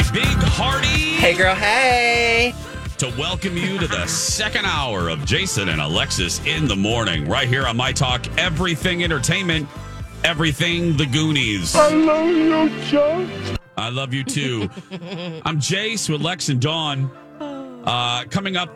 A big hearty Hey, girl. Hey. to welcome you to the second hour of Jason and Alexis in the morning, right here on My Talk, everything entertainment, everything the Goonies. I love you, Joe. I love you too. I'm Jace with Lex and Dawn. Uh, coming up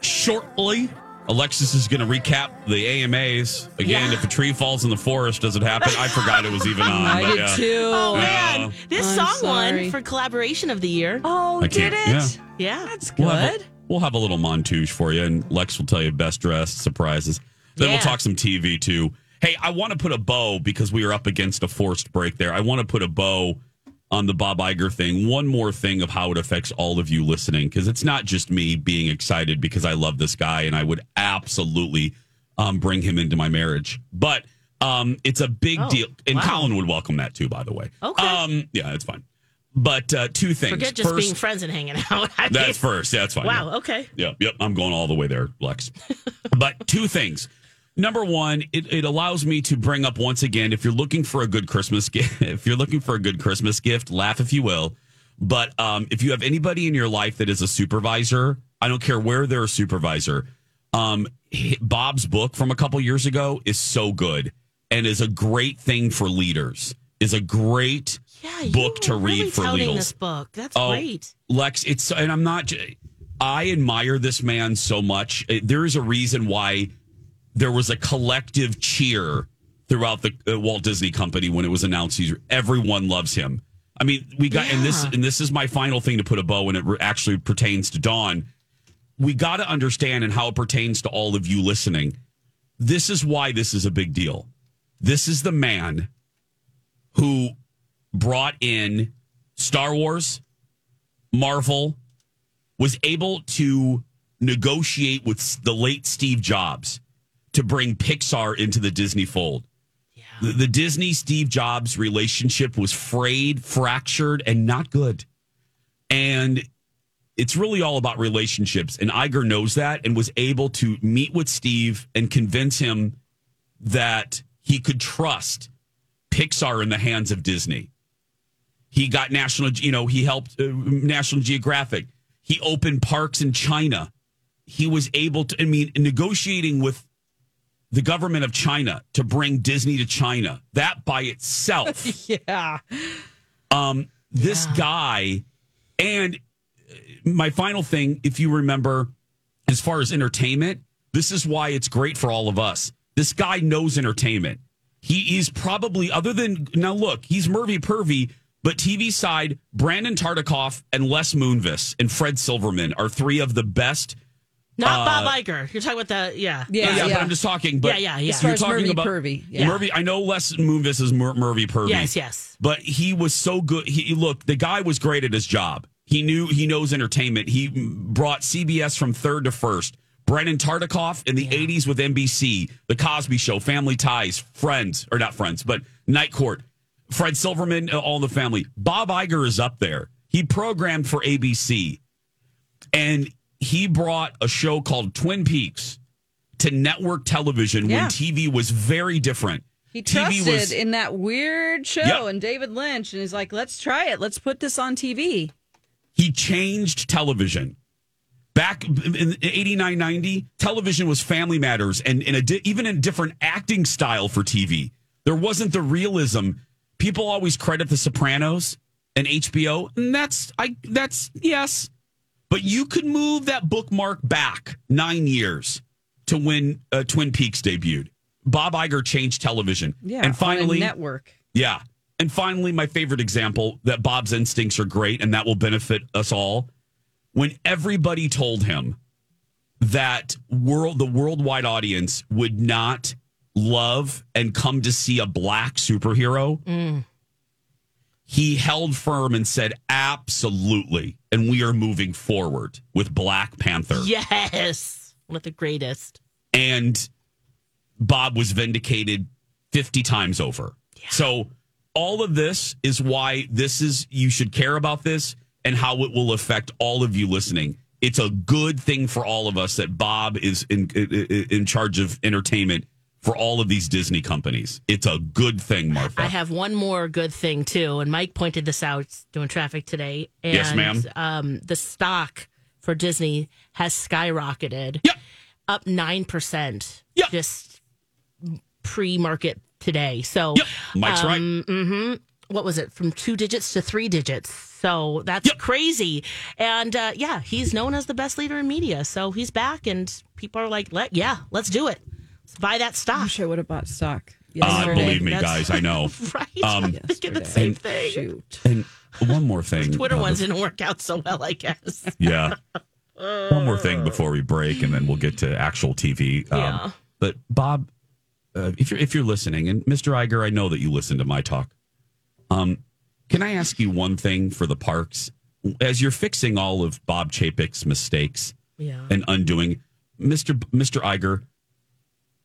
shortly, Alexis is going to recap the AMAs again. Yeah. If a tree falls in the forest, does it happen? I forgot it was even on. I but did yeah. too. Oh Yeah. man, this I'm song sorry. won for collaboration of the year. Oh, I did can't- it? yeah. Yeah, That's We'll have, a, good. we'll have a little montage for you, and Lex will tell you best dressed surprises. Then we'll talk some TV too. Hey, I want to put a bow because we are up against a forced break there. I want to put a bow on the Bob Iger thing. One more thing of how it affects all of you listening, because it's not just me being excited because I love this guy and I would absolutely um, bring him into my marriage. But um, it's a big Oh, deal, and wow. Colin would welcome that too. By the way, Okay. Um, yeah, it's fine. But uh, two things. forget just First, being friends and hanging out. I mean, that's first. Yeah, that's fine. Wow. Okay. Yep, yep. I'm going all the way there, Lex. but two things. Number one, it, it allows me to bring up once again if you're looking for a good Christmas gift, if you're looking for a good Christmas gift, laugh if you will. But um, if you have anybody in your life that is a supervisor, I don't care where they're a supervisor. Um, Bob's book from a couple years ago is so good and is a great thing for leaders. Is a great Yeah. Book to read really for leaders. this book. That's Oh, great. Lex, it's and I'm not. I admire this man so much. There is a reason why there was a collective cheer throughout the uh, Walt Disney Company when it was announced. He's everyone loves him. I mean, we got and this and this is my final thing to put a bow, and it re- actually pertains to Dawn. We got to understand and how it pertains to all of you listening. This is why this is a big deal. This is the man who brought in Star Wars, Marvel, was able to negotiate with the late Steve Jobs to bring Pixar into the Disney fold. The, the Disney Steve Jobs relationship was frayed, fractured, and not good. And it's really all about relationships. And Iger knows that and was able to meet with Steve and convince him that he could trust Pixar in the hands of Disney. He got national, you know, he helped uh, National Geographic. He opened parks in China. He was able to, I mean, negotiating with the government of China to bring Disney to China. That by itself Yeah. um, this guy, and uh, my final thing, if you remember, as far as entertainment, this is why it's great for all of us. This guy knows entertainment. He is probably, other than, now look, he's Mervy Pervy, but TV side, Brandon Tartikoff and Les Moonves and Fred Silverman are three of the best. Not Bob Iger. You're talking about the yeah. Yeah, yeah, yeah. but I'm just talking. But Yeah, yeah, yeah. As far You're as talking Mervy about Pervy, yeah. Mervy. I know Les Moonves is Mer- Mervy Pervy. Yes, yes. But he was so good. He look, the guy was great at his job. He knew he knows entertainment. He brought CBS from third to first. Brandon Tartikoff in the 80s with NBC, The Cosby Show, Family Ties, Friends, or not Friends, but Night Court. Fred Silverman, uh, All in the Family. Bob Iger is up there. He programmed for ABC. And he brought a show called Twin Peaks to network television Yeah. when TV was very different. He TV trusted was- in that weird show Yep. and David Lynch, and he's like, "Let's try it. Let's put this on TV." he changed television. Back in 89, 90, television was family matters and in a di- even a different acting style for TV. There wasn't the realism. People always credit The Sopranos and HBO, and that's I that's yes. But you could move that bookmark back nine years to when uh, Twin Peaks debuted. Bob Iger changed television. Yeah. and finally, network. yeah. And finally, my favorite example that Bob's instincts are great and that will benefit us all. When everybody told him that world the worldwide audience would not love and come to see a black superhero, he held firm and said, absolutely. And we are moving forward with Black Panther. Yes. One of the greatest. and Bob was vindicated 50 times over. So all of this is why this is you should care about this and how it will affect all of you listening. It's a good thing for all of us that Bob is in in, in charge of entertainment for all of these Disney companies. It's a good thing, Martha. I have one more good thing too, and Mike pointed this out doing traffic today. And, Yes, ma'am. Um, the stock for Disney has skyrocketed, Yep. up nine percent, Yep. just pre-market today. So, Yep. Mike's right. mhm. what was it from two digits to three digits? So that's Yep. crazy. And uh, yeah, he's known as the best leader in media. So he's back, and people are like, "Let yeah, let's do it. Let's buy that I stock." wish I would have bought stock. Uh, believe me, That's- guys, I know. Right? Um, I'm thinking the yesterday. same thing. Shoot. And one more thing. Twitter uh, ones didn't work out so well, I guess. Yeah. One more thing before we break, and then we'll get to actual TV. Um, Yeah. But Bob, uh, if you're if you're listening, and Mr. Iger, I know that you listen to my talk. Um, can I ask you one thing for the parks? As you're fixing all of Bob Chapek's mistakes Yeah. and undoing, Mr. B- Mr. Iger,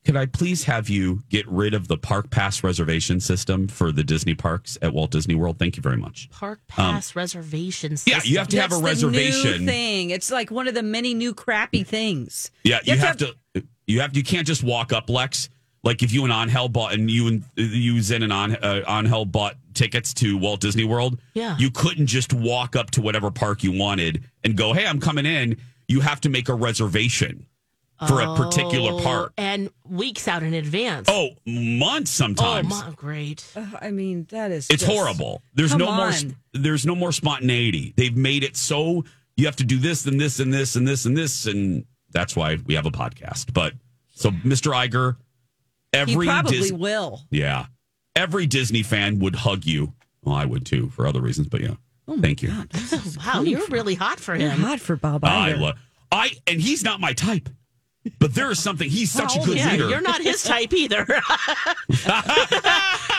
could I please have you get rid of the park pass reservation system for the Disney parks at Walt Disney World? Thank you very much. Park pass reservation system. Um, Yeah, you have to have a That's the new reservation. thing. It's like one of the many new crappy things. Yeah, you, You have, have to, You have. You can't just walk up, Lex. Like if you and Angel bought and you and you Zen and on uh, Angel bought tickets to Walt Disney World. Yeah. you couldn't just walk up to whatever park you wanted and go, "Hey, I'm coming in." You have to make a reservation for a particular part and weeks out in advance. Oh, months Oh, sometimes. my, great. Uh, I mean, that is It's just- horrible. There's no more. on. sp- There's no more spontaneity. They've made it so you have to do this and this and this and this and this, and that's why we have a podcast. But so, Mr. Iger, He every probably Dis- will. yeah, every Disney fan would hug you. Well, I would too for other reasons, but yeah. Oh Thank you. Wow, you're really hot for You're him. hot for Bob I Iger. love. I and he's not my type, but there is something. He's such a good Yeah, leader. you're not his type either.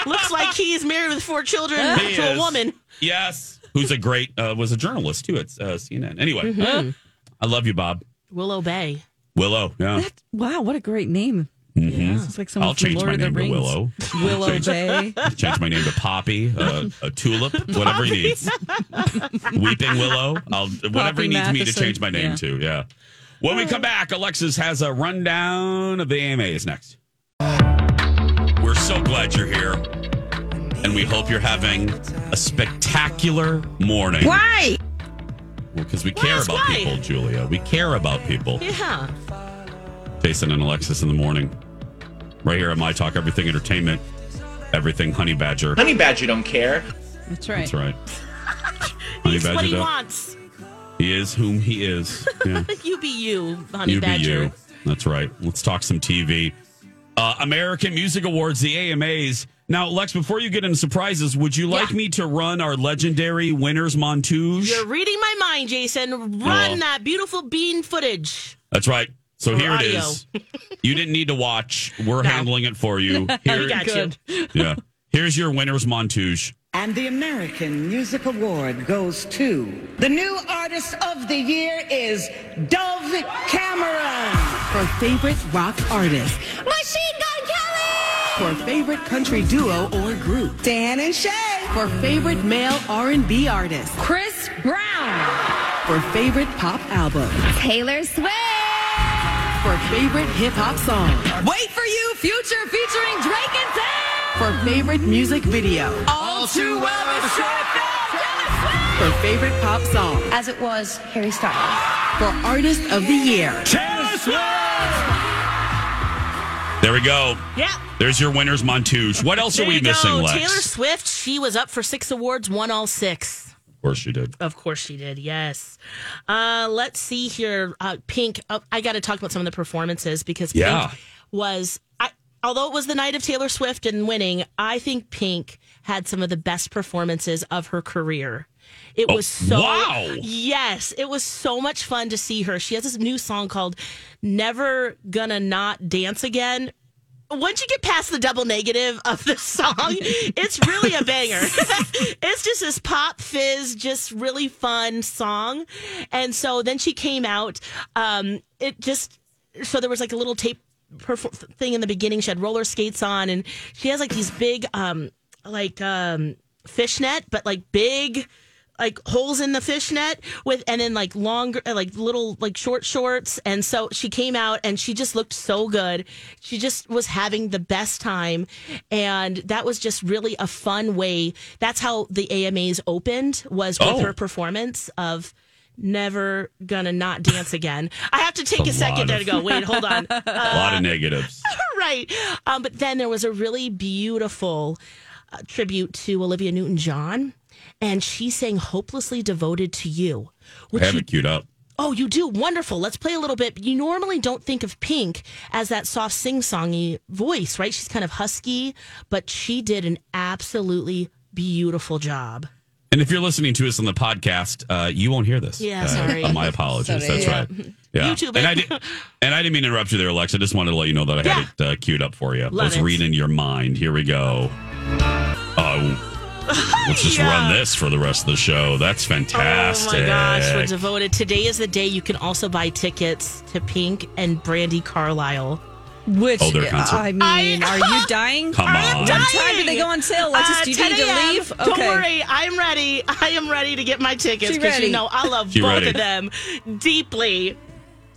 Looks like he's married with four children He to a woman. Yes, who's a great uh, was a journalist too at uh, CNN. Anyway, Mm-hmm. I love you, Bob Willow Bay. Willow. Yeah. That- wow, what a great name. Mhm. It's like someone I'll change Lord my name to Willow. Willow change, Bay. change my name to Poppy, uh, a tulip, whatever he needs. Weeping Willow. I'll whatever he needs me to change my name Yeah. to. Yeah. When we come back, Alexis has a rundown of the AMAs next. We're so glad you're here, and we hope you're having a spectacular morning. Why? Because we care Yes, about why? people, Julia. We care about people. Yeah. Jason and Alexis in the morning. Right here at My Talk, everything entertainment, everything Honey Badger. Honey Badger don't care. That's right. That's right. Honey He's what he don't- wants. He is whom he is. Yeah. You be you, honey you badger. be you. That's right. Let's talk some TV. Uh, American Music Awards, the AMAs. Now, Lex, before you get into surprises, would you like Yeah. me to run our legendary winners montage? You're reading my mind, Jason. Run Well. that beautiful bean footage. That's right. So Or here it audio. is. you didn't need to watch. We're No. handling it for you. Here, We got you. yeah. Here's your winners montage. And the American Music Award goes to the new artist of the year is Dove Cameron. For favorite rock artist. Machine Gun Kelly. For favorite country duo or group. Dan and Shay. For favorite male R&B artist. Chris Brown, For favorite pop album. Taylor Swift, For favorite hip hop song. Wait for You, Future featuring Drake and Sam. For favorite music video. All too well described. For favorite pop song. As it was Harry Styles. For artist of the year. Taylor Swift! There we go. Yeah. There's your winners, Montouche. What else There are we missing, go. Lex? Taylor Swift, she was up for six awards, won all six. Of course she did. Of course she did. Yes. Uh, let's see here. Uh, Pink. Uh, I got to talk about some of the performances because Yeah. Pink was. I, although it was the night of Taylor Swift and winning, I think Pink had some of the best performances of her career. It Oh, was so wow. yes, it was so much fun to see her. She has this new song called "Never Gonna Not Dance Again." once you get past the double negative of the song, it's really a banger. it's just this pop fizz, just really fun song. And so then she came out. Um, it just so there was like a little tape perf- thing in the beginning. She had roller skates on, and she has like these big, um, like um, fishnet, but like big like holes in the fishnet with and then like longer like little like short shorts and so she came out and she just looked so good she just was having the best time and that was just really a fun way that's how the amas opened was with Oh. her performance of never gonna not dance again i have to take a, A second there to go wait hold on a lot of negatives. right. Um, but then there was a really beautiful uh, tribute to Olivia Newton John, and she sang Hopelessly Devoted to You. I have you, it queued up. oh, you do? Wonderful. Let's play a little bit. You normally don't think of Pink as that soft sing songy voice, right? She's kind of husky, but she did an absolutely beautiful job. And if you're listening to us on the podcast, uh, you won't hear this. Yeah, Uh, sorry. uh, my apologies. Sorry. That's Yeah. right. Yeah. YouTube and. I did, and I didn't mean to interrupt you there, Alexa. I just wanted to let you know that I had it uh, queued up for you. Love Let's it. read in your mind. Here we go. Oh, let's just Yeah. run this for the rest of the show. That's fantastic. Oh my gosh, we're devoted. Today is the day you can also buy tickets to Pink and Brandi Carlile. Which Oh, their concert. I mean, are you dying? Come on. What time do they go on sale? Alexis, Uh, do you 10 need to a.m. leave? Don't worry, I'm ready. I am ready to get my tickets She because you know I love She both ready. of them deeply.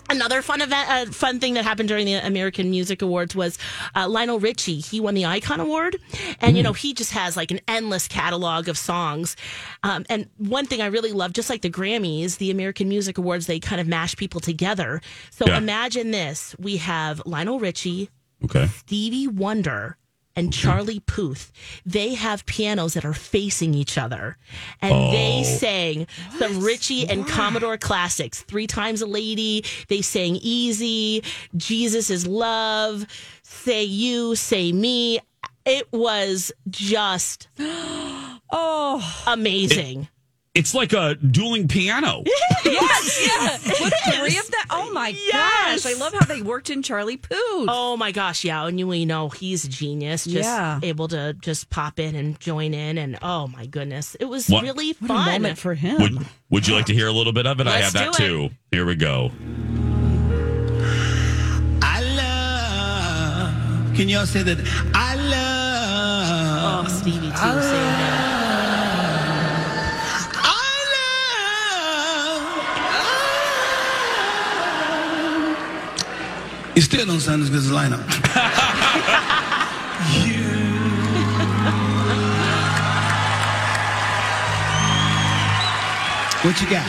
Another fun event, uh, fun thing that happened during the American Music Awards was uh, Lionel Richie. He won the Icon Award, and you know he just has like an endless catalog of songs. Um, and one thing I really love, just like the Grammys, the American Music Awards, they kind of mash people together. So Yeah. imagine this: we have Lionel Richie, Okay. Stevie Wonder and mm. Charlie Puth, they have pianos that are facing each other. And they Oh. sang some Richie and Commodore classics. Three Times a Lady. They sang Easy, Jesus is Love, Say You, Say Me. It was just Oh, amazing. It's like a dueling piano. yes, yes. With three of them. Oh my Yes. gosh. I love how they worked in Charlie Puth. Oh my gosh, yeah. And you, you know, he's a genius. Just Yeah. able to just pop in and join in. And oh my goodness, it was What- really what a fun. moment for him. Would Would you like to hear a little bit of it? I Let's have that do it. too. Here we go. I love. Can y'all say that? I love. Oh, Stevie too. Same here. You still don't sound as good as lineup. what you got?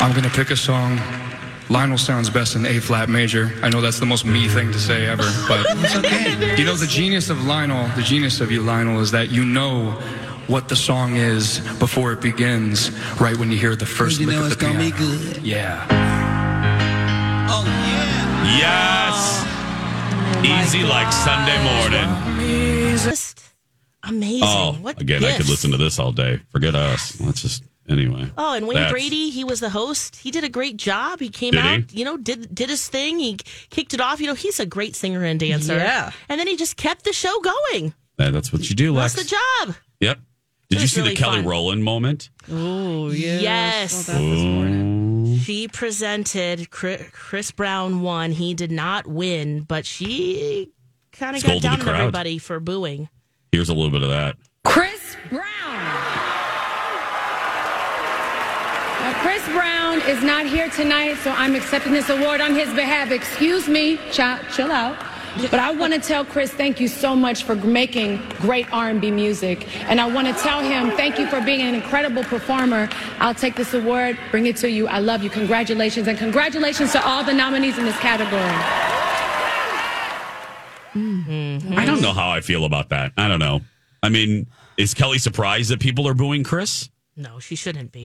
I'm gonna pick a song. Lionel sounds best in A flat major. I know that's the most me thing to say ever, but okay. you know the genius of Lionel, the genius of you, Lionel, is that you know what the song is before it begins, right when you hear the first You lick know of it's the gonna be good. Yeah. Oh yeah. Yes. Easy like Sunday morning. Just amazing. Oh, what again, I could listen to this all day. Forget us. Let's just anyway. Oh, and Wayne That's- Brady, he was the host. He did a great job. He came Did he? out, you know, did did his thing. He kicked it off. You know, he's a great singer and dancer. Yeah. And then he just kept the show going. Yeah, that's what you do, Lex. That's the job. Yep. Did you see really the Kelly fun. Rowland moment? Oh, yes. Yes. Saw that. She presented. Chris Brown won. He did not win, but she kind of got down on everybody for booing. Here's a little bit of that. Chris Brown. Now, Chris Brown is not here tonight, so I'm accepting this award on his behalf. Excuse me, chill, chill out. But I want to tell Chris thank you so much for making great R&B music, and I want to tell him thank you for being an incredible performer. I'll take this award, bring it to you. I love you. Congratulations, and congratulations to all the nominees in this category. Mm-hmm. I don't know how I feel about that. I don't know. I mean, is Kelly surprised that people are booing Chris? No, she shouldn't be.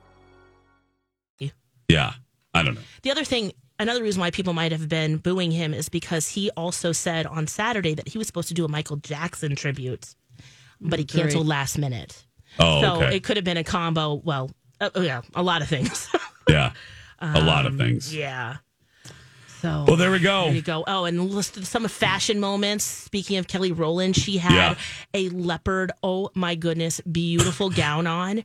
Yeah, I don't know. The other thing, another reason why people might have been booing him is because he also said on Saturday that he was supposed to do a Michael Jackson tribute, but he Great. canceled last minute. Oh, so okay. it could have been a combo. Well, uh, yeah, a lot of things. Yeah, a lot of things. yeah. So Well, there we go. There you go. Oh, and listed some fashion moments. Speaking of Kelly Rowland, she had Yeah. a leopard. Oh my goodness, beautiful gown on.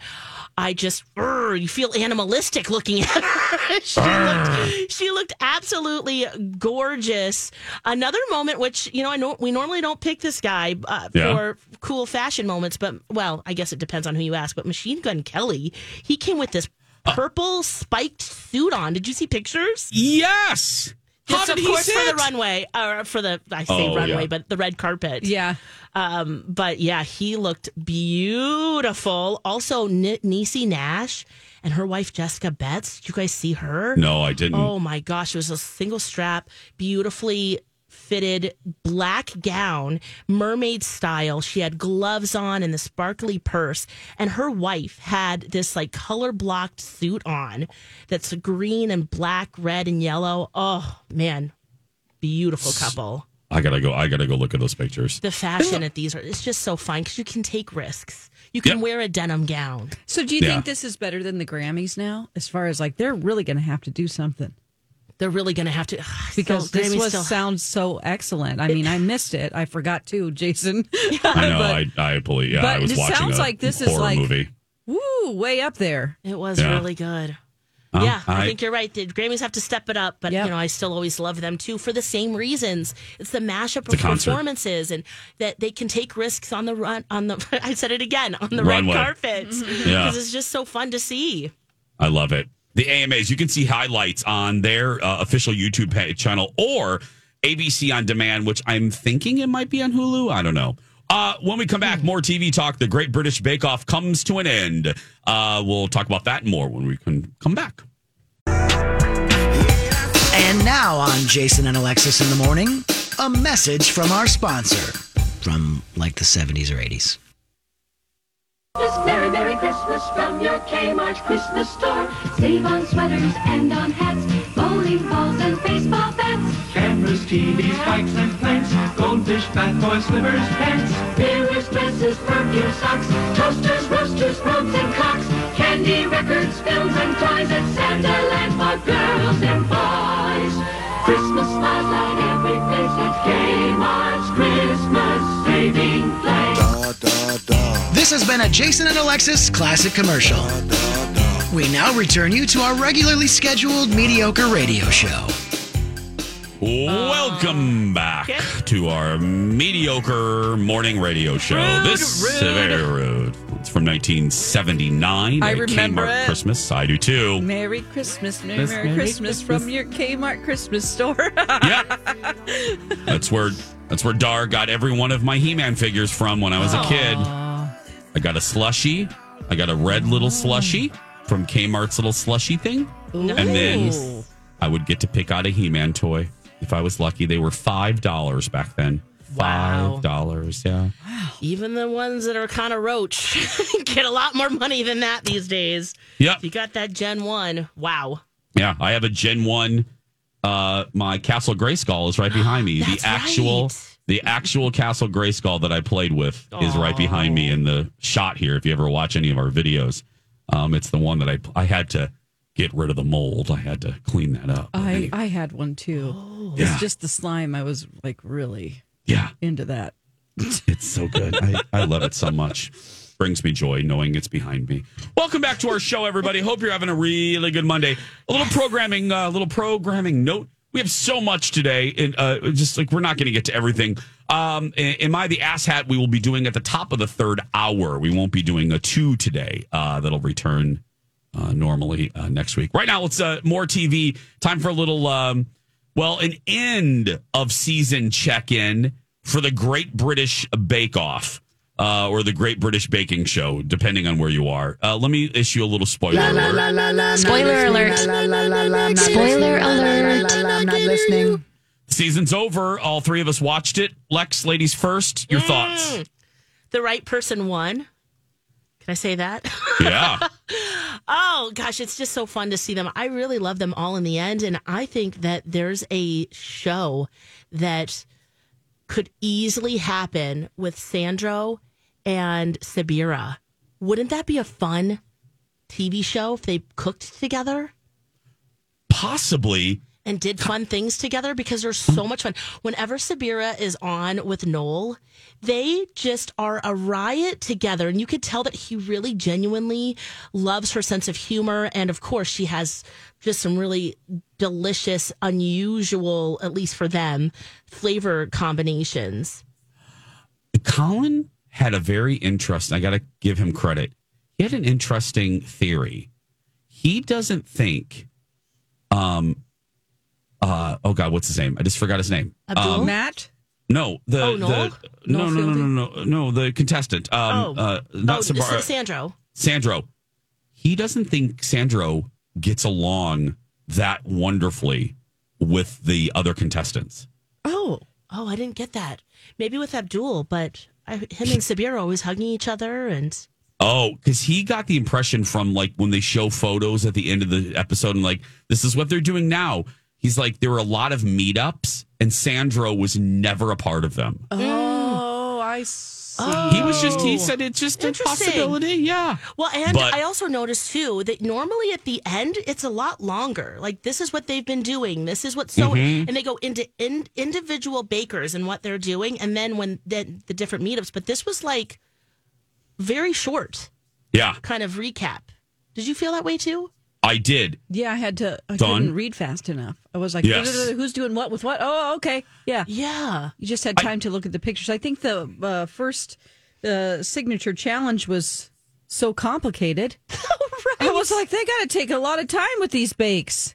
I just, you feel animalistic looking at her. she, looked, she looked absolutely gorgeous. Another moment, which you know, I know we normally don't pick this guy uh, Yeah. for cool fashion moments, but well, I guess it depends on who you ask. But Machine Gun Kelly, he came with this purple spiked suit on. Did you see pictures? Yes. How did of he course for the runway, or for the I say Oh, runway, yeah. but the red carpet. Yeah. Um, but yeah, he looked beautiful. Also, N- Niecy Nash and her wife Jessica Betts. Did you guys see her? No, I didn't. Oh my gosh, it was a single strap, beautifully fitted black gown, mermaid style. She had gloves on and the sparkly purse. And her wife had this like color blocked suit on that's green and black, red and yellow. Oh man, beautiful couple. I gotta go. I gotta go look at those pictures. The fashion at these are it's just so fine because you can take risks. You can Yep. wear a denim gown. So do you Yeah. think this is better than the Grammys now? As far as like they're really going to have to do something They're really going to have to because still- this was still- sounds so excellent. I mean, I missed it. I forgot too, Jason. I know. But- I I believe. Yeah, but I was it watching sounds a like this is like- movie. Woo, way up there. It was Yeah. really good. Oh, yeah, I, I- think you're right. The Grammys have to step it up, but Yep. you know, I still always love them too for the same reasons. It's the mashup of performances and that they can take risks on the run on the I said it again, on the Runway. red carpets. Mm-hmm. Yeah. Because it's just so fun to see. I love it. The AMAs, you can see highlights on their uh, official YouTube channel or ABC on demand, which I'm thinking it might be on Hulu. I don't know. Uh, when we come back, more TV talk. The Great British Bake Off comes to an end. Uh, we'll talk about that more when we can come back. And now on Jason and Alexis in the morning, a message from our sponsor from like the 70s or 80s. This Merry Merry Christmas from your Kmart Christmas store. Save on sweaters and on hats, bowling balls and baseball bats. Cameras, TVs, bikes, and plants. Goldfish, bat boy, slippers, pants. Mirrors, dresses, perfume, socks, toasters, roasters, probes, and clocks. Candy, records, films, and toys at Santa Land for girls and boys. Christmas smiles light every face at Kmart's Christmas saving. This has been a Jason and Alexis classic commercial. We now return you to our regularly scheduled mediocre radio show. Welcome back to our mediocre morning radio show. Rude, this rude. very rude. It's from 1979. I remember Kmart it. Christmas. I do too. Merry Christmas, Merry, Yes, Merry Merry Christmas, from your Kmart Christmas store. Yeah, that's where that's where Dar got every one of my He-Man figures from when I was a kid. I got a slushy. I got a red little slushy from Kmart's little slushy thing. And then I would get to pick out a He-Man toy. If I was lucky, they were five dollars back then. Wow. Five dollars, yeah. Even the ones that are kind of roach get a lot more money than that these days. Yep. If you got that Gen 1, wow. Yeah, I have a Gen 1. Uh, my Castle Grayskull is right behind me. the actual right. The actual Castle Grayskull that I played with is right behind me in the shot here. If you ever watch any of our videos, um, it's the one that I I had to get rid of the mold. I had to clean that up. I, I had one too. Yeah. It's just the slime. I was like really Yeah. into that. It's so good. I, I love it so much. Brings me joy knowing it's behind me. Welcome back to our show, everybody. Hope you're having a really good Monday. A little programming, a uh, little programming note. We have so much today, and uh, just like we're not going to get to everything. Um, am I the ass hat? We will be doing at the top of the third hour. We won't be doing a two today. Uh, that'll return uh, normally uh, next week. Right now, it's uh, more TV. Time for a little, um, well, an end of season check in for the Great British Bake Off. Uh, or the Great British Baking Show, depending on where you are. Uh, let me issue a little spoiler. alert. Spoiler alert. Spoiler alert. I'm not listening. Season's over. All three of us watched it. Lex, ladies first. Your thoughts? The right person won. Can I say that? Yeah. Oh gosh, it's just so fun to see them. I really love them all in the end, and I think that there's a show that could easily happen with Sandro and Syabira. Wouldn't that be a fun TV show if they cooked together Possibly. and did fun things together? Because there's so much fun. Whenever Syabira is on with Noel, they just are a riot together. And you could tell that he really genuinely loves her sense of humor. And of course, she has just some really delicious, unusual, at least for them, flavor combinations. Colin had a very interesting, I got to give him credit. He had an interesting theory. He doesn't think, um, uh, oh God, what's his name? I just forgot his name. Abdul? Um, Matt? No, the, Oh, the no, no, no, no, no, no, the contestant. Um, Oh. uh, not oh, Sabara, Sandro. Sandro. He doesn't think Sandro gets along that wonderfully with the other contestants. Oh, oh, I didn't get that. Maybe with Abdul, but I, him and Sabir are always hugging each other, and Oh, because he got the impression from like when they show photos at the end of the episode and like this is what they're doing now. He's like there were a lot of meetups and Sandro was never a part of them. Oh, I see. He was just he said it's just a possibility. Yeah. Well, and But- I also noticed too that normally at the end it's a lot longer. Like this is what they've been doing. This is what so, Mhm. and they go into in, individual bakers and what they're doing, and then when the, the different meetups. But this was like very short, Yeah, kind of recap. Did you feel that way too? I did. Yeah, I had to. I Done. couldn't read fast enough. I was like, Yes. "Who's doing what with what?" Oh, okay, yeah, yeah. You just had time to look at the pictures. I think the uh, first uh, signature challenge was so complicated. right. I was like, they got to take a lot of time with these bakes.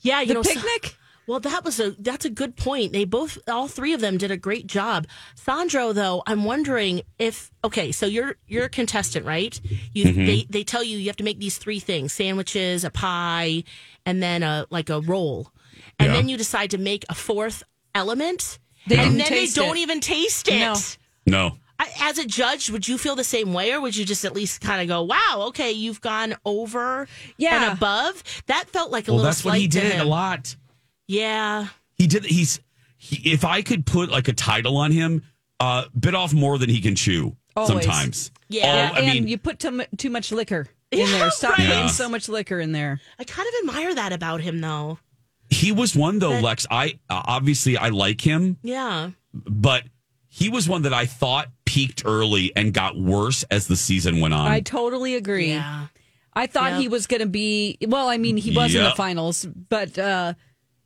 Yeah, you the know, so- picnic. Well, that was a that's a good point. They both, all three of them, did a great job. Sandro, though, I'm wondering if okay, so you're you're a contestant, right? You Mhm. they they tell you you have to make these three things: sandwiches, a pie, and then a like a roll, and Yeah. then you decide to make a fourth element, They and then they don't it. even taste it. No. No. I, as a judge, would you feel the same way, or would you just at least kind of go, "Wow, okay, you've gone over Yeah. and above"? That felt like a Well, little. that's what he did a lot. Yeah. He did. He's he, if I could put like a title on him, uh, bit off more than he can chew. Always. Sometimes. Yeah. Oh, I and mean, you put too, too much liquor in Yeah, there. Stop right. putting Yeah. so much liquor in there. I kind of admire that about him, though. he was one though, But- Lex. I uh, obviously I like him, Yeah. but he was one that I thought peaked early and got worse as the season went on. I totally agree. Yeah. I thought Yep. he was going to be. Well, I mean, he was in the finals, but uh,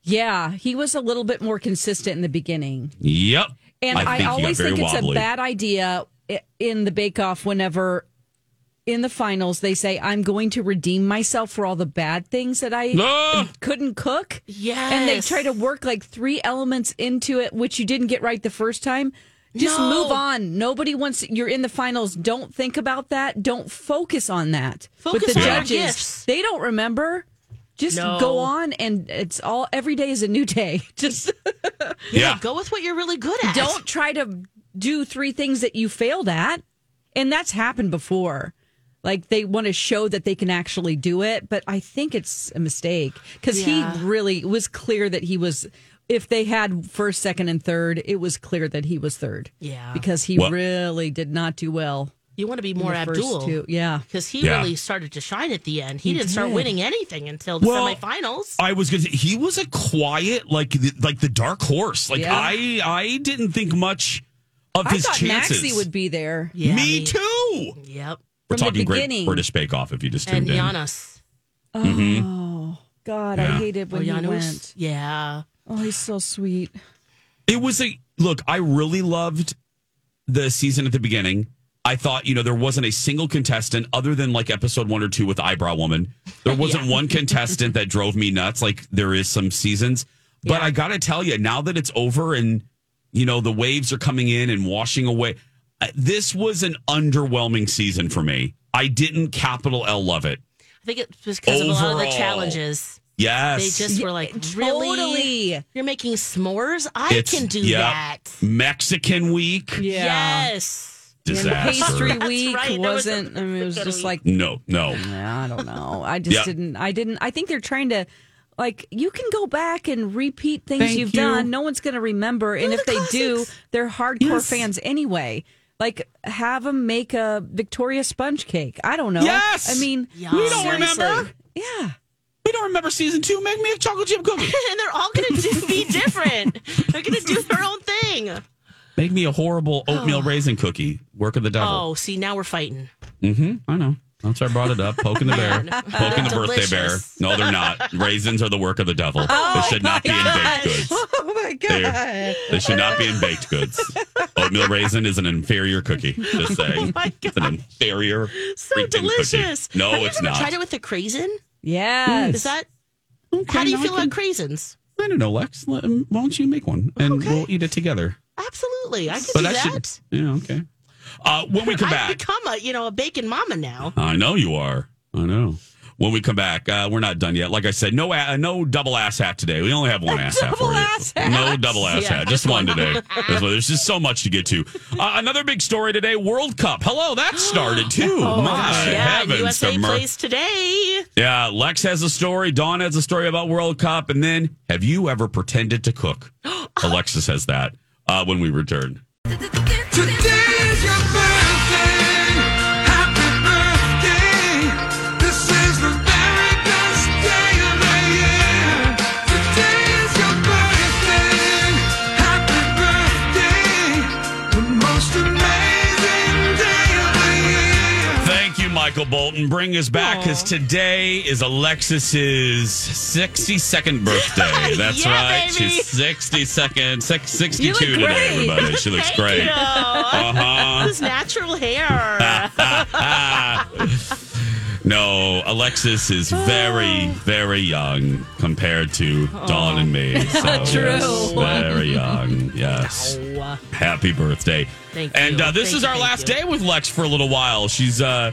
yeah, he was a little bit more consistent in the beginning. yep. And I, think he always think it's wobbly. a bad idea in the Bake Off whenever in the finals they say, I'm going to redeem myself for all the bad things that I Ah! couldn't cook. Yes. And they try to work like three elements into it, which you didn't get right the first time. Just No. move on. Nobody wants you're in the finals. Don't think about that. Don't focus on that. Focus but the on your judges, gifts. they don't remember. Just No. go on and it's all every day is a new day. Just Yeah. Go with what you're really good at. don't try to do three things that you failed at. And that's happened before. Like they want to show that they can actually do it, but I think it's a mistake because Yeah. he really it was clear that he was if they had first, second, and third, it was clear that he was third. Yeah. because he Well- really did not do well. You want to be more Abdul. two. Yeah, Because he Yeah. really started to shine at the end. He, He didn't start winning anything until the Well, semifinals. I was going to he was a quiet, like the, like the dark horse. Like Yeah. I I didn't think much of I his thought chances. Maxy would be there. Yeah, me me- too. Yep. We're From the talking great beginning. British Bake Off if you just And tuned in. Janusz. Oh mm-hmm. God, I hated when Oh, he went. Yeah. Oh, he's so sweet. It was a look. I really loved the season at the beginning. I thought, you know, there wasn't a single contestant other than like episode one or two with Eyebrow Woman. There wasn't Yeah. one contestant that drove me nuts like there is some seasons. But I got to tell you, now that it's over and, you know, the waves are coming in and washing away, uh, this was an underwhelming season for me. I didn't capital L love it. I think it was because of a lot of the challenges. Yes. They just were like, really? Totally. You're making s'mores? I It's- can do yeah. that. Mexican week. Yeah. Yes. Disaster. And pastry week right. Was a wasn't. I mean, it was just like No, no. Yeah, I don't know. I just Yeah. didn't. I didn't. I think they're trying to. Like you can go back and repeat things Thank you've you. done. No one's going to remember, and if they do, they're hardcore Yes. fans anyway. Like have them make a Victoria sponge cake. I don't know. Yes! I mean, Yeah. We don't seriously. remember. Yeah. We don't remember season two. Make me a chocolate chip cookie. and they're all going to be different. They're going to do their own thing. Make me a horrible oatmeal raisin cookie. Work of the devil. Oh, see, now we're fighting. Mm-hmm. I know. That's why I brought it up. Poking the bear. Poking the birthday bear. Delicious. No, they're not. Raisins are the work of the devil. they should not be in baked goods. Oh my They, they should not be in baked goods. Oatmeal raisin is an inferior cookie. Just saying. my It's an inferior So freaking delicious. cookie. No, Have you it's ever not. tried it with the craisin? Yes. Is that Okay, how do you feel can- about craisins? I don't know, Lex. Let- Why don't you make one and we'll eat it together? Absolutely, I can But do that. should. Yeah, okay. Uh, when we come back, I've become a you know a bacon mama now. I know you are. I know. When we come back, uh, we're not done yet. Like I said, no, a- no double ass hat today. We only have one ass hat for you. ass. No double ass Yeah, hat, just one today. There's just so much to get to. Uh, another big story today: World Cup. Hello, that started too. Oh My gosh, yeah, heavens, USA to plays today. Yeah, Lex has a story. Dawn has a story about World Cup, and then have you ever pretended to cook? Alexis has that. Uh, when we return. Today's Bolton. Bring us back because today is Alexis's 62nd birthday. That's Yeah, right. baby. She's 62nd, 62 You look today, everybody. She looks great. you. Uh-huh. This natural hair. No, Alexis is very, very young compared to Dawn and me. So, True. yes, very young. Yes. Happy birthday. Thank and you. uh, this Thank is you, our last you. day with Lex for a little while. She's uh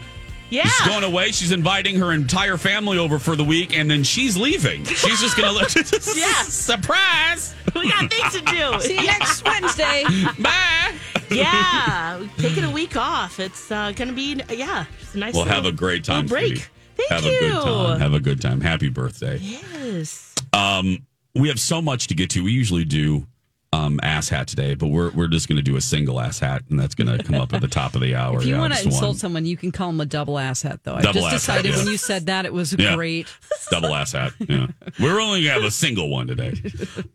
Yeah. She's going away. She's inviting her entire family over for the week, and then she's leaving. She's just going to look. Yeah. Surprise! We got things to do. See you next Wednesday. Bye. yeah, taking a week off. It's uh, going to be yeah, just a nice. We'll have a great time. break. sweetie. Thank have you. a good time. Have a good time. Happy birthday. Yes. Um, we have so much to get to. We usually do um, ass hat today, but we're we're just going to do a single ass hat, and that's going to come up at the top of the hour. If you Yeah, want to insult one. someone, you can call them a double ass hat, though. I just ass hat, decided yeah. when you said that it was Yeah. great. double ass hat. Yeah, we're only gonna have a single one today.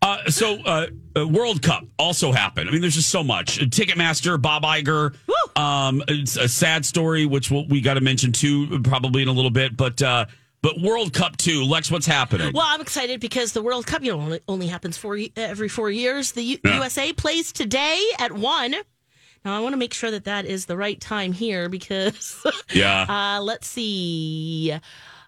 Uh, so, uh, uh, World Cup also happened. I mean, there's just so much. Ticketmaster, Bob Iger. Um, it's a sad story, which we'll, we got to mention too, probably in a little bit. But uh, but World Cup too, Lex, what's happening? Well, I'm excited because the World Cup, you know, only, only happens four, every four years. The U- Yeah. USA plays today at one. Now, I want to make sure that that is the right time here because, Yeah. uh, let's see.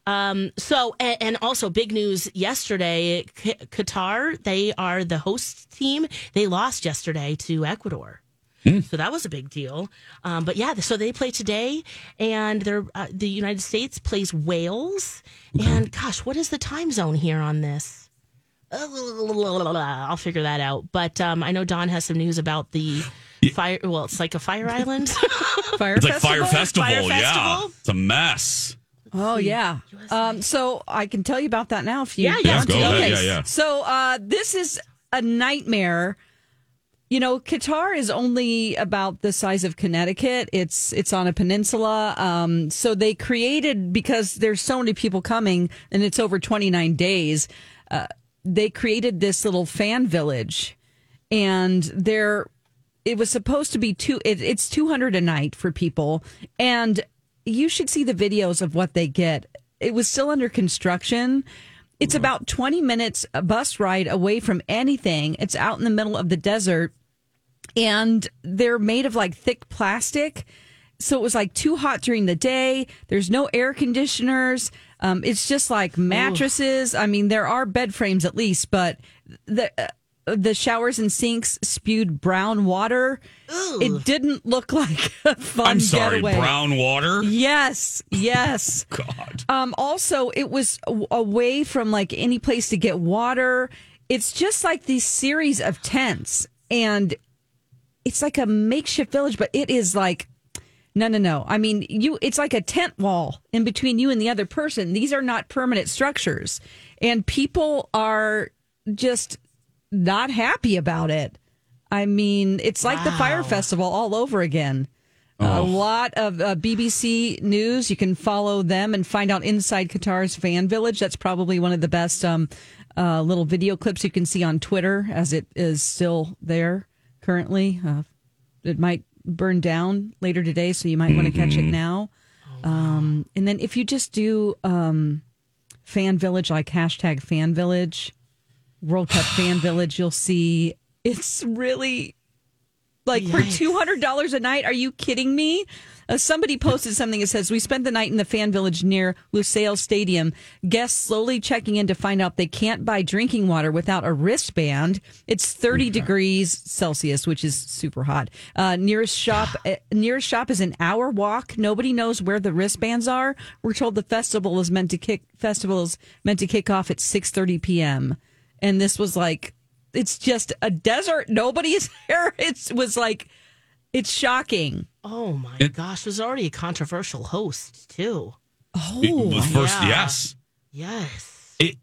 Um, so, and, and also big news yesterday, Qatar, they are the host team. They lost yesterday to Ecuador. So that was a big deal. Um, but yeah, so they play today, and they're uh, the United States plays Wales. And gosh, what is the time zone here on this? I'll figure that out. But um, I know Dawn has some news about the fire. Well, it's like a fire island. Fire it's like Fire Festival? Festival. Fire yeah, Festival? it's a mess. Oh yeah. Um, so I can tell you about that now if you Yeah, yeah. Yeah, want go to. ahead. Okay. Yeah, yeah. So uh, this is a nightmare. You know, Qatar is only about the size of Connecticut. It's it's on a peninsula. Um, so they created because there's so many people coming, and it's over 29 days. Uh, they created this little fan village, and they're it was supposed to be two. It, it's 200 a night for people, and you should see the videos of what they get. It was still under construction. It's about 20 minutes a bus ride away from anything. It's out in the middle of the desert and they're made of like thick plastic. So it was like too hot during the day. There's no air conditioners. Um, it's just like mattresses. I mean, there are bed frames at least, but the uh, the showers and sinks spewed brown water. It didn't look like a fun I'm sorry, getaway. brown water. Yes, yes. God. Um, also, it was away from like any place to get water. It's just like these series of tents, and it's like a makeshift village, but it is like no, no, no. I mean, you. It's like a tent wall in between you and the other person. These are not permanent structures, and people are just not happy about it. I mean, it's like the Fyre Festival all over again. A Oh. lot of uh, BBC News. You can follow them and find out inside Qatar's fan village. That's probably one of the best um, uh, little video clips you can see on Twitter, as it is still there currently. Uh, it might burn down later today, so you might want to catch it now. Um, and then if you just do um, fan village, like hashtag fan village, World Cup fan village, you'll see it's really like for two hundred dollars a night. Are you kidding me? Uh, somebody posted something that says we spent the night in the fan village near Lusail Stadium. Guests slowly checking in to find out they can't buy drinking water without a wristband. It's thirty degrees Celsius, which is super hot. Uh, nearest shop, uh, nearest shop is an hour walk. Nobody knows where the wristbands are. We're told the festival is meant to kick festival is meant to kick off at six thirty p.m. And this was like it's just a desert. Nobody's there. It was like it's shocking. Oh my gosh, there's already a controversial host too. Oh, the first, yeah. yes. Yes. It,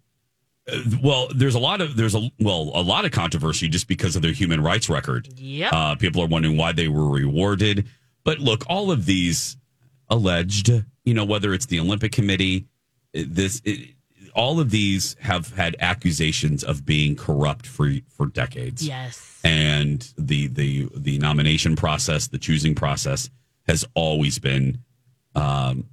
uh, well, there's a lot of there's a well a lot of controversy just because of their human rights record. Yep. Uh, people are wondering why they were rewarded, but look, all of these alleged, you know, whether it's the Olympic Committee, uh, this, it, all of these have had accusations of being corrupt for for decades. Yes. and the the the nomination process, the choosing process, has always been um,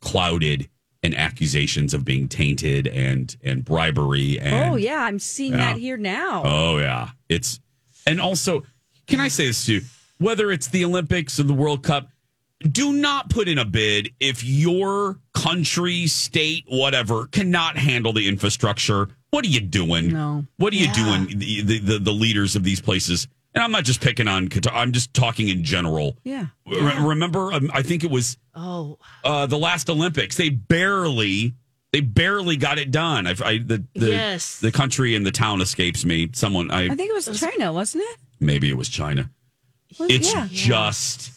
clouded in accusations of being tainted and and bribery and oh yeah, I'm seeing Yeah. that here now. Oh yeah, it's and also can I say this too? Whether it's the Olympics or the World Cup, do not put in a bid if your country, state, whatever cannot handle the infrastructure. What are you doing? No. What are you doing? The, the the the leaders of these places, and I'm not just picking on Qatar. I'm just talking in general. Yeah. Re- remember, um, I think it was Oh, uh, the last Olympics. They barely, they barely got it done. I, I the the, Yes. the country and the town escapes me. Someone, I, I think it was China, wasn't it? maybe it was China. Was- It's yeah. just,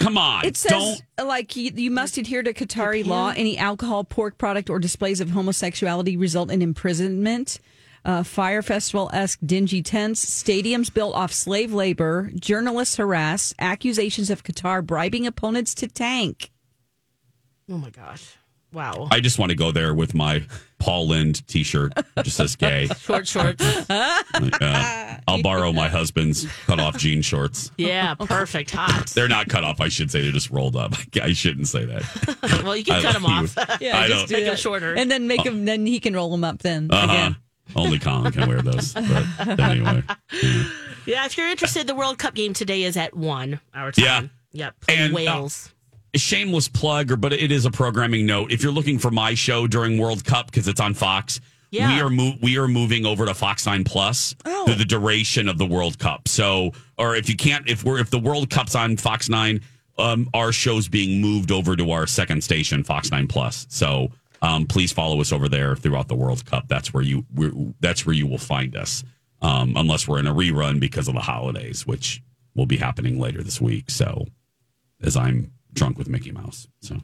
come on, It says don't. like you, you must adhere to Qatari law. Any alcohol, pork product, or displays of homosexuality result in imprisonment. Uh, Fyre Festival esque dingy tents, stadiums built off slave labor, journalists harass, accusations of Qatar bribing opponents to tank. oh my gosh. Wow. I just want to go there with my Paul Lynde T-shirt, just says gay. Short shorts. Uh, I'll borrow my husband's cut-off jean shorts. yeah, perfect. Hot. They're not cut off. I should say they're just rolled up. I shouldn't say that. well, you can I cut them off. you. Yeah, I just don't- Make them shorter. and then make him. Then he can roll them up. Then Uh-huh. again. Only Colin can wear those. But anyway, Yeah, if you're interested, the World Cup game today is at one our time. Yeah. Yep. Playing And, uh, Wales. A shameless plug, or but it is a programming note. If you're looking for my show during World Cup because it's on Fox, Yeah. we are mo- we are moving over to Fox Nine Plus Oh. through the duration of the World Cup. So, or if you can't, if we're if the World Cup's on Fox Nine, um, our show's being moved over to our second station, Fox Nine Plus. So. Um, please follow us over there throughout the World Cup. That's where you we're, that's where you will find us, um, unless we're in a rerun because of the holidays, which will be happening later this week. So, as I'm drunk with Mickey Mouse. So,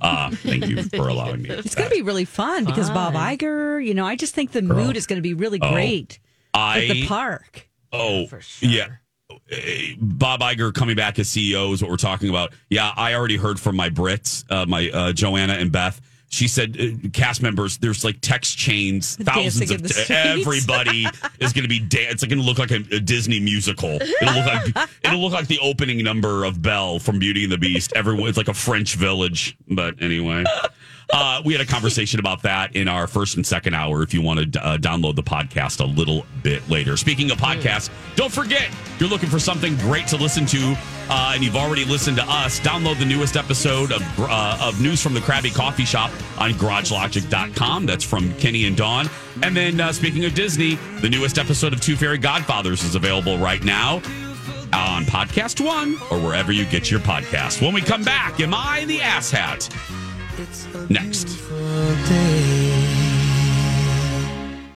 uh, thank you for allowing me. It's going to be really fun because Bob Iger. You know, I just think the mood is going to be really Oh. great. I At the park. Oh, for sure. yeah. Bob Iger coming back as CEO is what we're talking about. Yeah, I already heard from my Brits, uh, my uh, Joanna and Beth. She said uh, cast members, there's like text chains, thousands Dancing of in the streets. everybody is going to be. Dan- it's going to look like a, a Disney musical. It'll look like it'll look like the opening number of Belle from Beauty and the Beast. Everyone, it's like a French village. But anyway. Uh, we had a conversation about that in our first and second hour. If you want to uh, download the podcast a little bit later. Speaking of podcasts, don't forget you're looking for something great to listen to, uh, and you've already listened to us. Download the newest episode of uh, of news from the Krabby Coffee Shop on GarageLogic.com. That's from Kenny and Dawn. And then uh, speaking of Disney, the newest episode of Two Fairy Godfathers is available right now on Podcast One or wherever you get your podcast. When we come back, am I the asshat? Next.